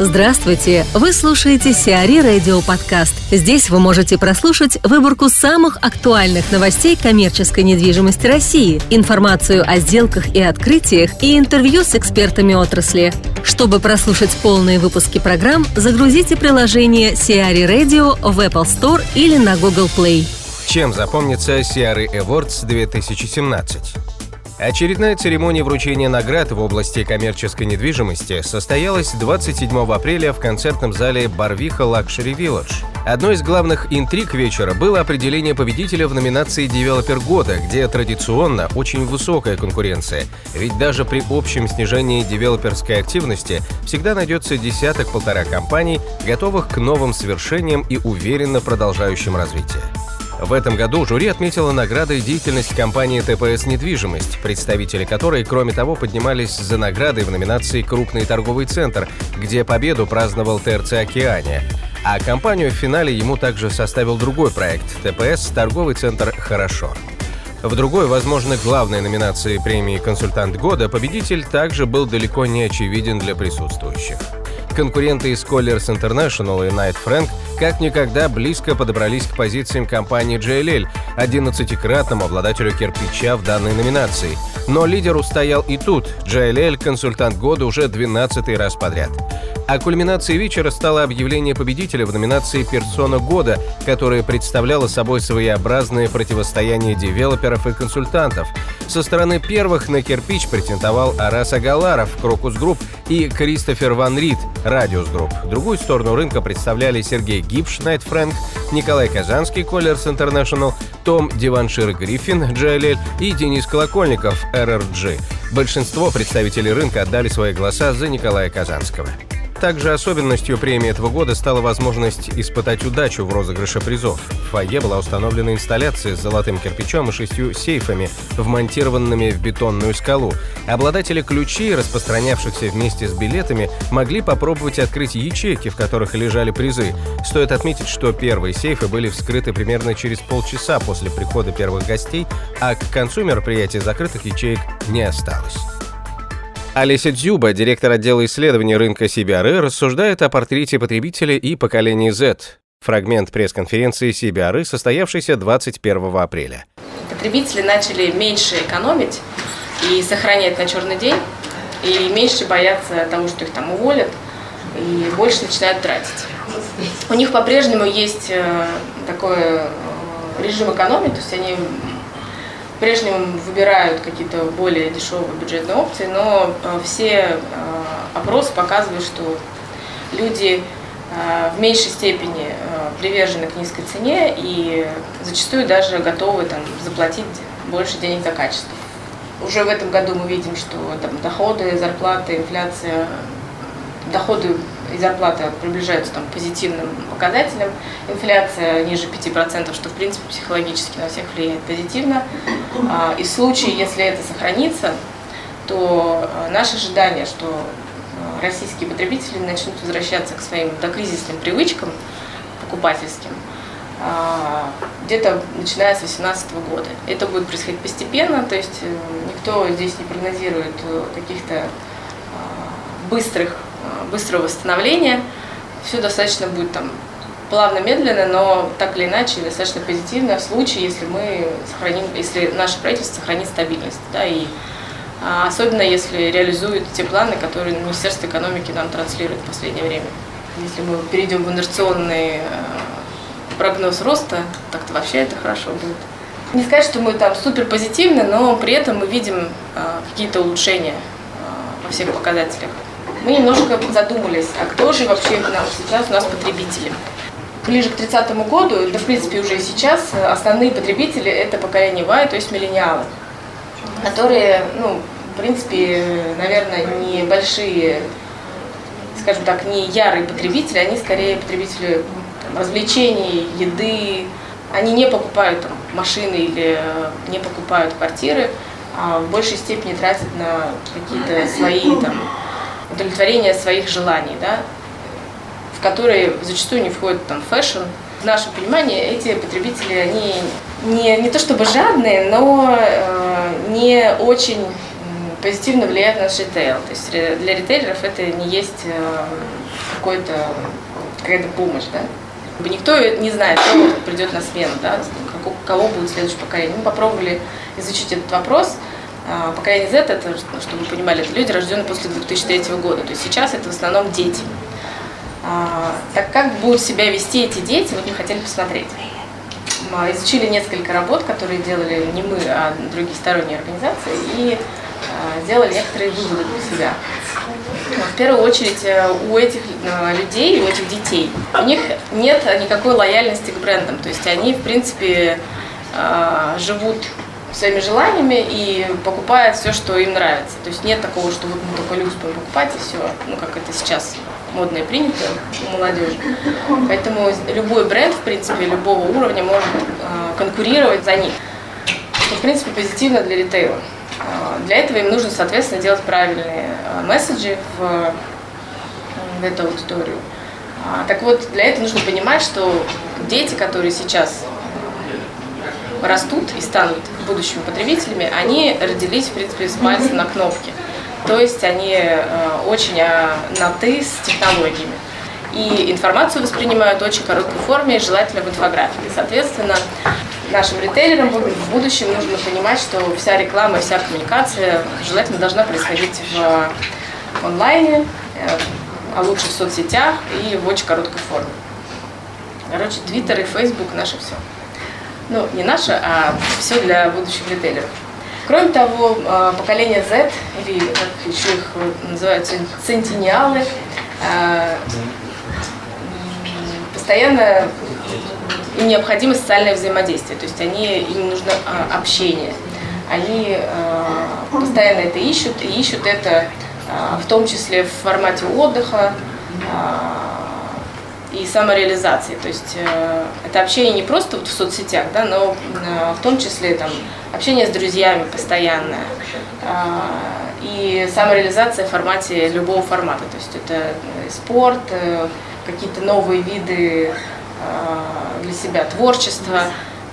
Здравствуйте! Вы слушаете CRE Радио Подкаст. Здесь вы можете прослушать выборку самых актуальных новостей коммерческой недвижимости России, информацию о сделках и открытиях и интервью с экспертами отрасли. Чтобы прослушать полные выпуски программ, загрузите приложение CRE Radio в Apple Store или на Google Play. Чем запомнится CRE Awards 2017? Очередная церемония вручения наград в области коммерческой недвижимости состоялась 27 апреля в концертном зале Барвиха Luxury Village. Одной из главных интриг вечера было определение победителя в номинации «Девелопер года», где традиционно очень высокая конкуренция. Ведь даже при общем снижении девелоперской активности всегда найдется десяток-полтора компаний, готовых к новым свершениям и уверенно продолжающим развитие. В этом году жюри отметило наградой деятельность компании ТПС «Недвижимость», представители которой, кроме того, поднимались за наградой в номинации «Крупный торговый центр», где победу праздновал ТРЦ «Океания». А компанию в финале ему также составил другой проект ТПС «Торговый центр Хорошо». В другой, возможно, главной номинации премии «Консультант года» победитель также был далеко не очевиден для присутствующих. Конкуренты из Colliers International и Knight Frank как никогда близко подобрались к позициям компании JLL, 11-кратному обладателю кирпича в данной номинации. Но лидер устоял и тут. JLL – консультант года уже 12 раз подряд. А кульминацией вечера стало объявление победителя в номинации «Персона года», которая представляла собой своеобразное противостояние девелоперов и консультантов. Со стороны первых на кирпич претендовал Арас Агаларов, Crocus Group и Кристофер Ван Рит, Radius Group. Другую сторону рынка представляли Сергей Гипш, Knight Frank, Николай Казанский, Colliers International, том Диваншир Гриффин, JLL и Денис Колокольников, RRG. Большинство представителей рынка отдали свои голоса за Николая Казанского. Также особенностью премии этого года стала возможность испытать удачу в розыгрыше призов. В фойе была установлена инсталляция с золотым кирпичом и шестью сейфами, вмонтированными в бетонную скалу. Обладатели ключей, распространявшихся вместе с билетами, могли попробовать открыть ячейки, в которых лежали призы. Стоит отметить, что первые сейфы были вскрыты примерно через полчаса после прихода первых гостей, а к концу мероприятия закрытых ячеек не осталось. Олеся Дзюба, директор отдела исследований рынка CBRE, рассуждает о портрете потребителя и поколении Z. Фрагмент пресс-конференции CBRE, состоявшейся 21 апреля. Потребители начали меньше экономить и сохранять на черный день, и меньше бояться того, что их там уволят, и больше начинают тратить. У них по-прежнему есть э, такой э, режим экономии, то есть они по-прежнему выбирают какие-то более дешевые бюджетные опции, но э, все э, опросы показывают, что люди э, в меньшей степени привержены к низкой цене и зачастую даже готовы там, заплатить больше денег за качество. Уже в этом году мы видим, что там, доходы, зарплаты, инфляция, доходы и зарплата приближаются там, к позитивным показателям. Инфляция ниже 5%, что в принципе психологически на всех влияет позитивно. А, и в случае, если это сохранится, то а, наше ожидание, что а, российские потребители начнут возвращаться к своим докризисным привычкам покупательским, где-то начиная с 2018 года. Это будет происходить постепенно, то есть э, никто здесь не прогнозирует э, каких-то быстрых быстрого восстановления. Все достаточно будет там плавно, медленно, но так или иначе достаточно позитивно в случае, если мы сохраним, если наше правительство сохранит стабильность, да, и а, особенно если реализует те планы, которые Министерство экономики нам транслирует в последнее время. Если мы перейдем в инерционный э, прогноз роста, так-то вообще это хорошо будет. Не сказать, что мы там супер позитивны, но при этом мы видим э, какие-то улучшения э, во всех показателях мы немножко задумались, а кто же вообще нам сейчас у нас потребители. Ближе к 30 году, да в принципе уже сейчас, основные потребители это поколение Y, то есть миллениалы, которые, ну, в принципе, наверное, не большие, скажем так, не ярые потребители, они скорее потребители там, развлечений, еды, они не покупают там, машины или не покупают квартиры, а в большей степени тратят на какие-то свои там, удовлетворения своих желаний, да, в которые зачастую не входит там fashion. В нашем понимании эти потребители, они не, не то чтобы жадные, но э, не очень позитивно влияют на наш ритейл. То есть для ритейлеров это не есть э, какой-то, какая-то помощь, да. Никто не знает, кто придет на смену, да, кого будет следующее поколение. Мы попробовали изучить этот вопрос. А, поколение Z, это, чтобы вы понимали, это люди, рожденные после 2003 года. То есть сейчас это в основном дети. А, так как будут себя вести эти дети, вот мы хотели посмотреть. Мы изучили несколько работ, которые делали не мы, а другие сторонние организации, и а, сделали некоторые выводы для себя. В первую очередь э, у этих э, людей, у этих детей, у них нет никакой лояльности к брендам. То есть они, в принципе, э, живут своими желаниями и покупают все, что им нравится. То есть нет такого, что вот мы только люкс будем покупать и все, ну как это сейчас модно и принято у молодежи. Поэтому любой бренд, в принципе, любого уровня может конкурировать за них. Что, в принципе, позитивно для ритейла. А, для этого им нужно, соответственно, делать правильные а, месседжи в, в эту аудиторию. А, так вот, для этого нужно понимать, что дети, которые сейчас растут и станут будущими потребителями, они родились, в принципе, с пальцем на кнопке. То есть они очень на «ты» с технологиями. И информацию воспринимают в очень короткой форме, желательно в инфографике. Соответственно, нашим ритейлерам в будущем нужно понимать, что вся реклама вся коммуникация желательно должна происходить в онлайне, э, а лучше в соцсетях и в очень короткой форме. Короче, Твиттер и Фейсбук наше все. Ну, не наше, а все для будущих ритейлеров. Кроме того, э, поколение Z, или как еще их называют, центениалы, э, постоянно им необходимо социальное взаимодействие, то есть они, им нужно а, общение. Они а, постоянно это ищут, и ищут это а, в том числе в формате отдыха и самореализации. То есть э, это общение не просто вот в соцсетях, да, но в том числе там, общение с друзьями постоянное и самореализация в формате любого формата. То есть это э, спорт, э, какие-то новые виды а, для себя творчество.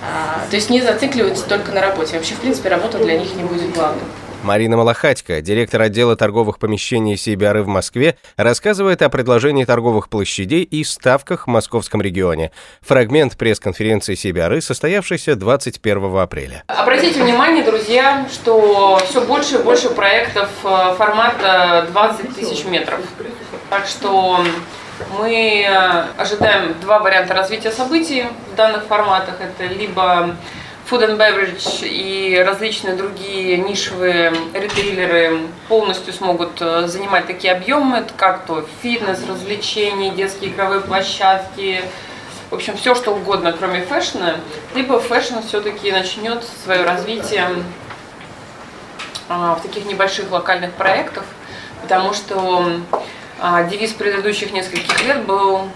А, то есть не зацикливаются только на работе. Вообще, в принципе, работа для них не будет главным. Марина Малахатько, директор отдела торговых помещений Сибиары в Москве, рассказывает о предложении торговых площадей и ставках в московском регионе. Фрагмент пресс-конференции Сибиары, состоявшейся 21 апреля. Обратите внимание, друзья, что все больше и больше проектов э, формата 20 тысяч метров. Так что мы э, ожидаем два варианта развития событий в данных форматах. Это либо food and beverage и различные другие нишевые ритейлеры полностью смогут э, занимать такие объемы, как то фитнес, развлечения, детские игровые площадки, в общем, все что угодно, кроме fashion а, либо fashion все-таки начнет свое развитие а, в таких небольших локальных проектах, потому что а девиз предыдущих нескольких лет был,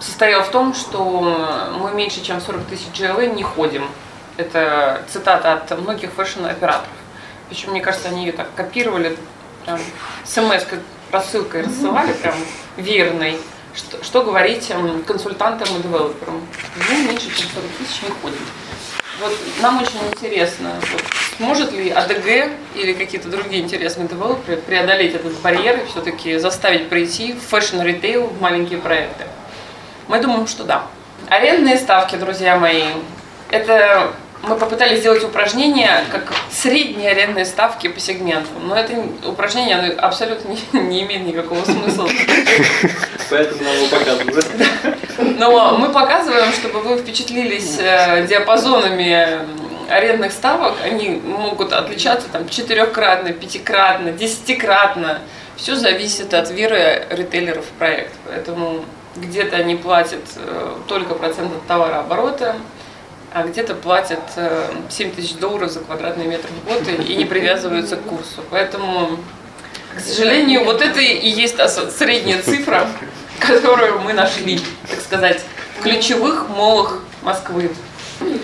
состоял в том, что мы меньше, чем 40 тысяч GLA не ходим. Это цитата от многих фэшн-операторов. Причем, мне кажется, они ее так копировали, прям смс рассылкой рассылали, прям верной. Что, что говорить консультантам и девелоперам? Мы меньше, чем 40 тысяч не ходим. Вот нам очень интересно, вот, сможет ли ADG или какие-то другие интересные девелоперы преодолеть этот барьер и все-таки заставить прийти в fashion ритейл в маленькие проекты? Мы думаем, что да. Арендные ставки, друзья мои, это мы попытались сделать упражнение как средние арендные ставки по сегменту, но это упражнение оно абсолютно не, не имеет никакого смысла. Поэтому нам его показывают. Но мы показываем, чтобы вы впечатлились э, диапазонами арендных ставок, они могут отличаться там четырехкратно, пятикратно, десятикратно. Все зависит от веры ритейлеров в проект. Поэтому где-то они платят э, только процент от товарооборота, а где-то платят 7 э, тысяч долларов за квадратный метр в год и не привязываются к курсу. Поэтому, к сожалению, вот это и есть та средняя цифра, которую мы нашли, так сказать, в ключевых молах Москвы.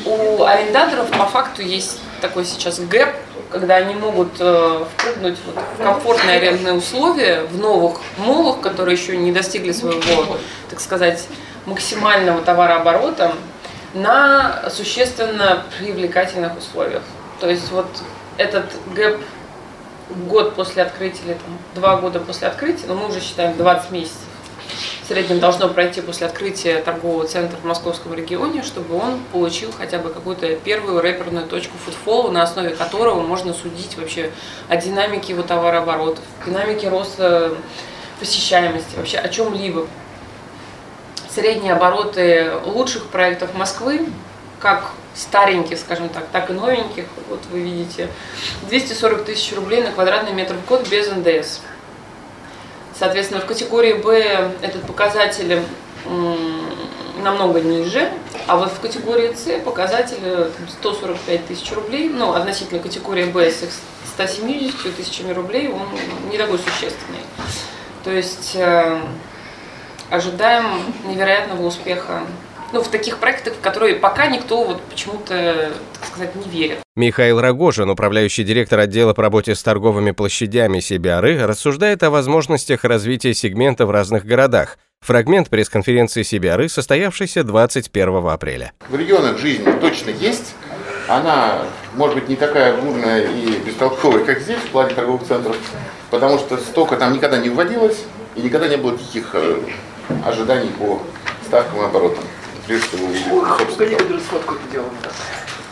У арендаторов по факту есть такой сейчас gap, когда они могут э, впрыгнуть вот в комфортные арендные условия в новых молах, которые еще не достигли своего, так сказать, максимального товарооборота, на существенно привлекательных условиях. То есть вот этот gap год после открытия или там, два года после открытия, но мы уже считаем 20 месяцев, в среднем должно пройти после открытия торгового центра в московском регионе, чтобы он получил хотя бы какую-то первую рэперную точку футфола, на основе которого можно судить вообще о динамике его товарооборотов, динамике роста посещаемости, вообще о чем-либо. Средние обороты лучших проектов Москвы, как стареньких, скажем так, так и новеньких, вот вы видите, 240 тысяч рублей на квадратный метр в год без НДС. Соответственно, в категории Б этот показатель намного ниже, а вот в категории С показатель 145 тысяч рублей, ну, относительно категории Б с 170 тысячами рублей, он не такой существенный. То есть э, ожидаем невероятного успеха ну, в таких проектах, в которые пока никто вот почему-то, так сказать, не верит. Михаил Рогожин, управляющий директор отдела по работе с торговыми площадями Сибиары, рассуждает о возможностях развития сегмента в разных городах. Фрагмент пресс-конференции Сибиары, состоявшейся 21 апреля. В регионах жизнь точно есть. Она, может быть, не такая бурная и бестолковая, как здесь, в плане торговых центров, потому что столько там никогда не вводилось, и никогда не было таких э, ожиданий по ставкам и оборотам прежде всего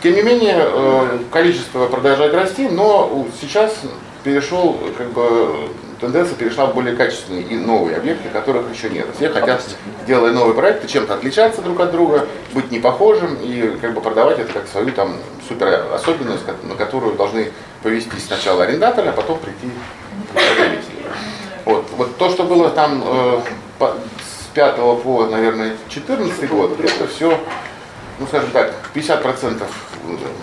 Тем не менее, э, количество продолжает расти, но сейчас перешел, как бы, тенденция перешла в более качественные и новые объекты, которых еще нет. Все хотят, делая новые проекты, чем-то отличаться друг от друга, быть не похожим и как бы продавать это как свою там супер особенность, на которую должны повестись сначала арендаторы, а потом прийти потребители. Вот, вот то, что было там э, 5 по, наверное, 14 год, это все, ну, скажем так, 50%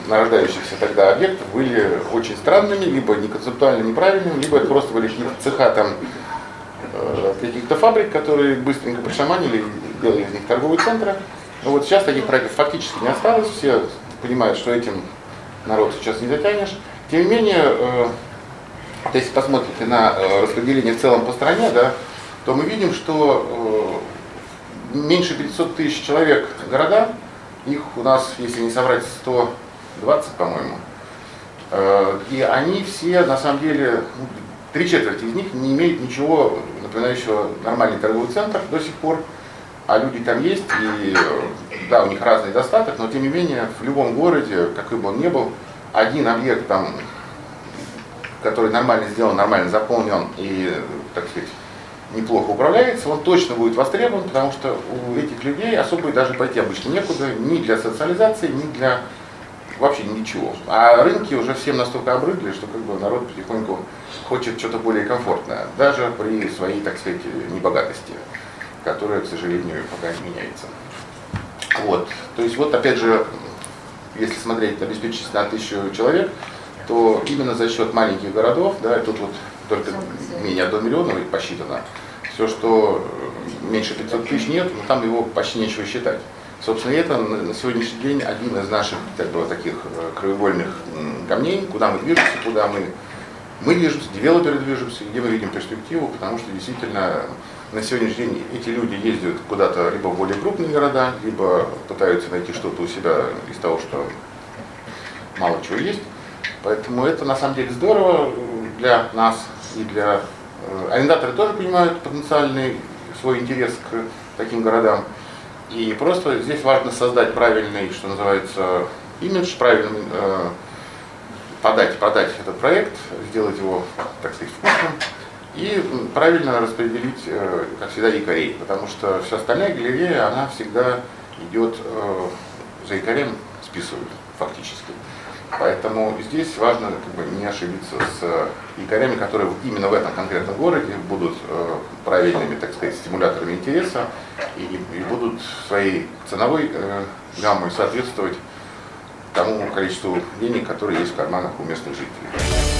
нарождающихся тогда объектов были очень странными, либо не концептуально неправильными, либо это просто были цеха там э, каких-то фабрик, которые быстренько пришаманили делали из них торговые центры. Но вот сейчас таких проектов фактически не осталось, все понимают, что этим народ сейчас не затянешь. Тем не менее, э, если посмотрите на э, распределение в целом по стране, да, то мы видим, что э, меньше 500 тысяч человек города, их у нас, если не соврать, 120, по-моему, э, и они все, на самом деле, ну, три четверти из них не имеют ничего напоминающего нормальный торговый центр до сих пор, а люди там есть, и да, у них разный достаток, но тем не менее в любом городе, какой бы он ни был, один объект там, который нормально сделан, нормально заполнен и, так сказать, неплохо управляется, он точно будет востребован, потому что у этих людей особо даже пойти обычно некуда, ни для социализации, ни для вообще ничего. А рынки уже всем настолько обрыдли, что как бы народ потихоньку хочет что-то более комфортное, даже при своей, так сказать, небогатости, которая, к сожалению, пока не меняется. Вот. То есть вот опять же, если смотреть обеспечить на тысячу человек, то именно за счет маленьких городов, да, тут вот только менее 1 миллиона посчитано. Все, что э, меньше 500 тысяч нет, ну, там его почти нечего считать. Собственно, это на сегодняшний день один из наших так бы, таких э, краеугольных камней, куда мы движемся, куда мы, мы движемся, девелоперы движемся, где мы видим перспективу, потому что действительно на сегодняшний день эти люди ездят куда-то либо в более крупные города, либо пытаются найти что-то у себя из того, что мало чего есть. Поэтому это на самом деле здорово для нас, и для э, арендаторы тоже понимают потенциальный свой интерес к таким городам. И просто здесь важно создать правильный, что называется, имидж, правильно э, подать, подать этот проект, сделать его, так сказать, вкусным и правильно распределить, э, как всегда, якорей, потому что вся остальная галерея, она всегда идет э, за якорем, списывают фактически. Поэтому здесь важно как бы, не ошибиться с якорями, которые именно в этом конкретном городе будут э, правильными, так сказать, стимуляторами интереса и, и будут своей ценовой э, гаммой соответствовать тому количеству денег, которые есть в карманах у местных жителей.